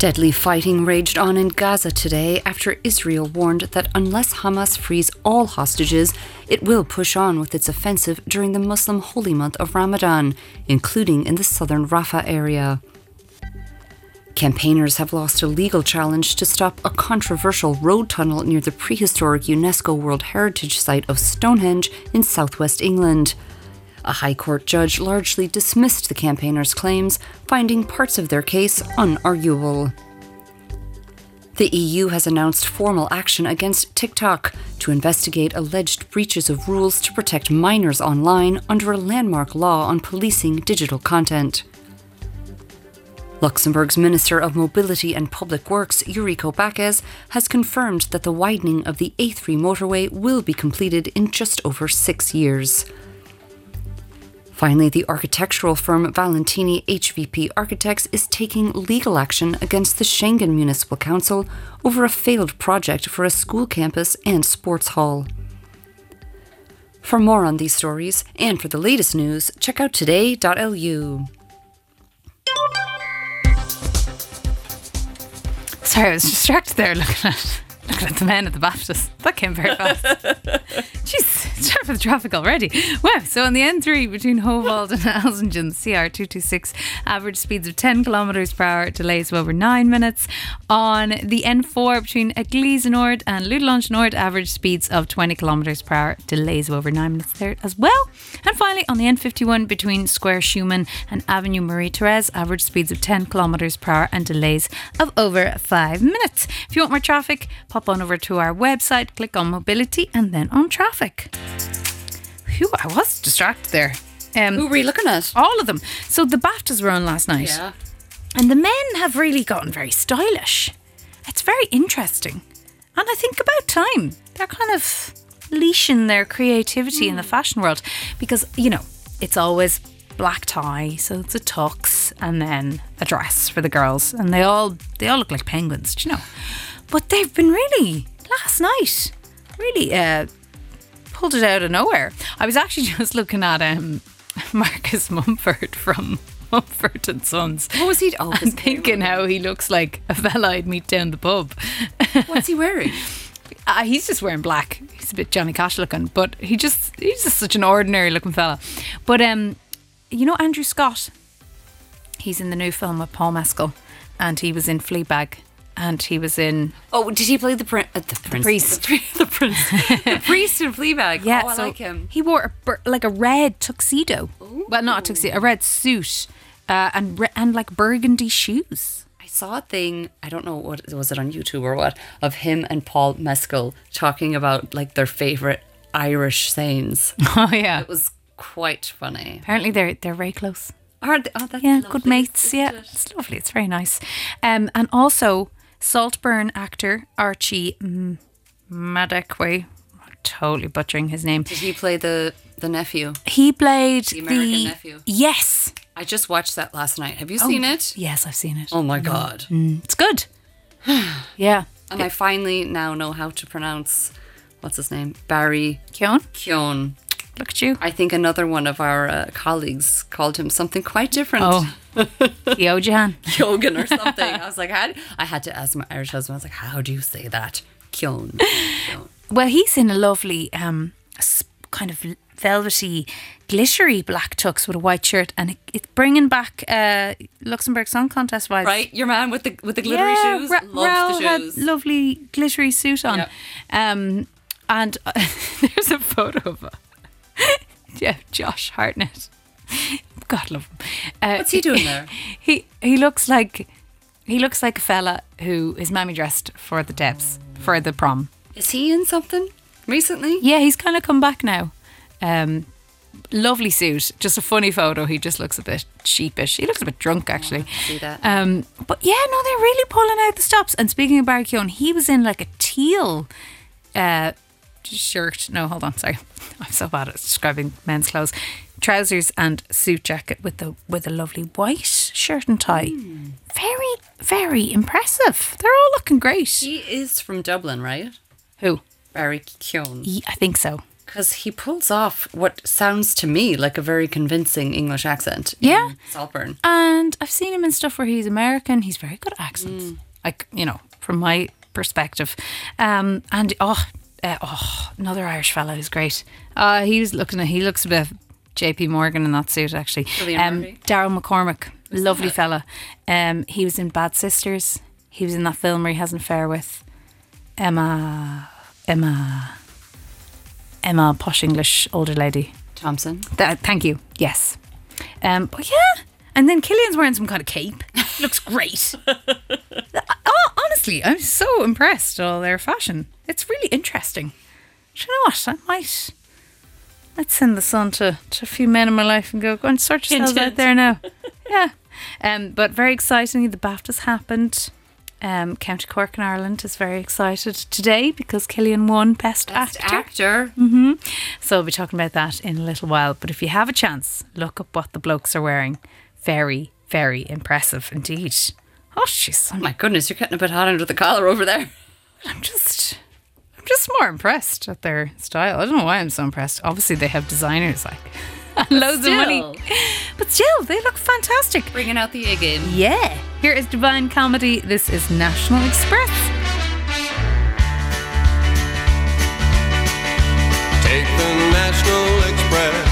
Deadly fighting raged on in Gaza today after Israel warned that unless Hamas frees all hostages, it will push on with its offensive during the Muslim holy month of Ramadan, including in the southern Rafah area. Campaigners have lost a legal challenge to stop a controversial road tunnel near the prehistoric UNESCO World Heritage Site of Stonehenge in southwest England. A High Court judge largely dismissed the campaigners' claims, finding parts of their case unarguable. The EU has announced formal action against TikTok to investigate alleged breaches of rules to protect minors online under a landmark law on policing digital content. Luxembourg's Minister of Mobility and Public Works, Yuriko Backes, has confirmed that the widening of the A3 motorway will be completed in just over six years. Finally, the architectural firm Valentini HVP Architects is taking legal action against the Schengen Municipal Council over a failed project for a school campus and sports hall. For more on these stories and for the latest news, check out today.lu. Sorry, I was distracted there looking at looking at the men at the BAFTAs. That came very fast. Jeez, it's time for the traffic already. Wow. So on the N3 between Howald and Alzingen, CR226, average speeds of 10 kilometres per hour, delays of over nine minutes. On the N4 between Eglise Nord and Leudelange Nord, average speeds of 20 kilometres per hour, delays of over nine minutes there as well. And finally, on the N51 between Square Schuman and Avenue Marie Therese, average speeds of 10 kilometres per hour and delays of over five minutes. If you want more traffic, pop on over to our website, click on mobility, and then on traffic. Phew, I was distracted there. Um, Who were you looking at? all of them. So the BAFTAs were on last night. Yeah. And the men have really gotten very stylish. It's very interesting. And I think about time. They're kind of leashing their creativity in the fashion world because, you know, it's always black tie, so it's a tux and then a dress for the girls. And they all they all look like penguins, do you know? But they've been really last night, really uh pulled it out of nowhere. I was actually just looking at um Marcus Mumford from Mumford and Sons. What was he? Oh, his thinking how he looks like a fella I'd meet down the pub. What's he wearing? Uh, he's just wearing black. He's a bit Johnny Cash looking, but he just he's just such an ordinary looking fella. But um, you know Andrew Scott. He's in the new film with Paul Mescal, and he was in Fleabag, and he was in Oh, did he play the, prin- uh, the prince? priest. The, prince. the priest in Fleabag. Yeah, oh, I so like him. He wore a, bur- like a red tuxedo. Well, not a tuxedo, a red suit, uh, and re- and like burgundy shoes. I saw a thing, I don't know what was it on YouTube or what, of him and Paul Mescal talking about like their favorite Irish sayings. Oh yeah. It was quite funny. Apparently they're they're very close. Are they- oh, Yeah, lovely, good mates. Yeah, it? it's lovely. It's very nice. Um, and also Saltburn actor Archie M- Madekwe. I'm totally butchering his name. Did he play the the nephew? He played the, American Nephew. Yes. I just watched that last night. Have you oh, seen it? Yes, I've seen it. Oh my mm. god. Mm. It's good. yeah. And I finally now know how to pronounce what's his name? Barry Kyon, Keown. Look at you. I think another one of our uh, colleagues called him something quite different. Oh, Kyojahan. Kyogen or something. I was like, how? I had to ask my Irish husband. I was like, how do you say that? Kyon. Well, he's in a lovely um, kind of velvety, glittery black tux with a white shirt, and it, it's bringing back uh, Luxembourg Song Contest vibes. Right, your man with the with the glittery yeah, shoes. Ra- Loves Raoul the shoes. lovely glittery suit on. Yep. Um, and uh, there's a photo of yeah, Josh Hartnett. God love him. Uh, What's he doing there? He he looks like he looks like a fella who his mammy dressed for the Debs for the prom. Is he in something recently? Yeah, he's kind of come back now. Um, lovely suit, just a funny photo. He just looks a bit sheepish. He looks a bit drunk actually. see that. Um, but yeah, no, they're really pulling out the stops. And speaking of Barry Keoghan, he was in like a teal uh, shirt. No, hold on, sorry, I'm so bad at describing men's clothes. Trousers and suit jacket with the with a lovely white shirt and tie. Hmm. Very, very impressive. They're all looking great. He is from Dublin, right? Who? Barry Keown. I think so. Because he pulls off what sounds to me like a very convincing English accent. Yeah. Saltburn. And I've seen him in stuff where he's American. He's very good at accents. Mm. Like, you know, from my perspective. Um, and oh, uh, oh, another Irish fellow who's great. Uh, he was looking at, he looks a bit JP Morgan in that suit, actually. Um, Daryl McCormack, lovely fella. Um, he was in Bad Sisters. He was in that film where he has an affair with Emma, Emma, Emma, posh English older lady. Thompson. That, thank you. Yes. Um, but yeah. And then Cillian's wearing some kind of cape. Looks great. oh, honestly, I'm so impressed with all their fashion. Interesting. Do you know what? I might let's send this on to, to a few men in my life and go, go and sort yourselves out there now. yeah. Um, but very excitingly, the BAFTAs happened. Um, County Cork in Ireland is very excited today because Cillian won Best, Best Actor. actor. So we'll be talking about that in a little while. But if you have a chance, look up what the blokes are wearing. Very, very impressive indeed. Oh, jeez, I'm, My goodness, you're getting a bit hot under the collar over there. I'm just, I'm just more impressed at their style. I don't know why I'm so impressed. Obviously, they have designers like and loads of money, but still, they look fantastic. Bringing out the A game. Yeah. Here is Divine Comedy. This is National Express. Take the National Express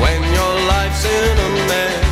when your life's in a mess.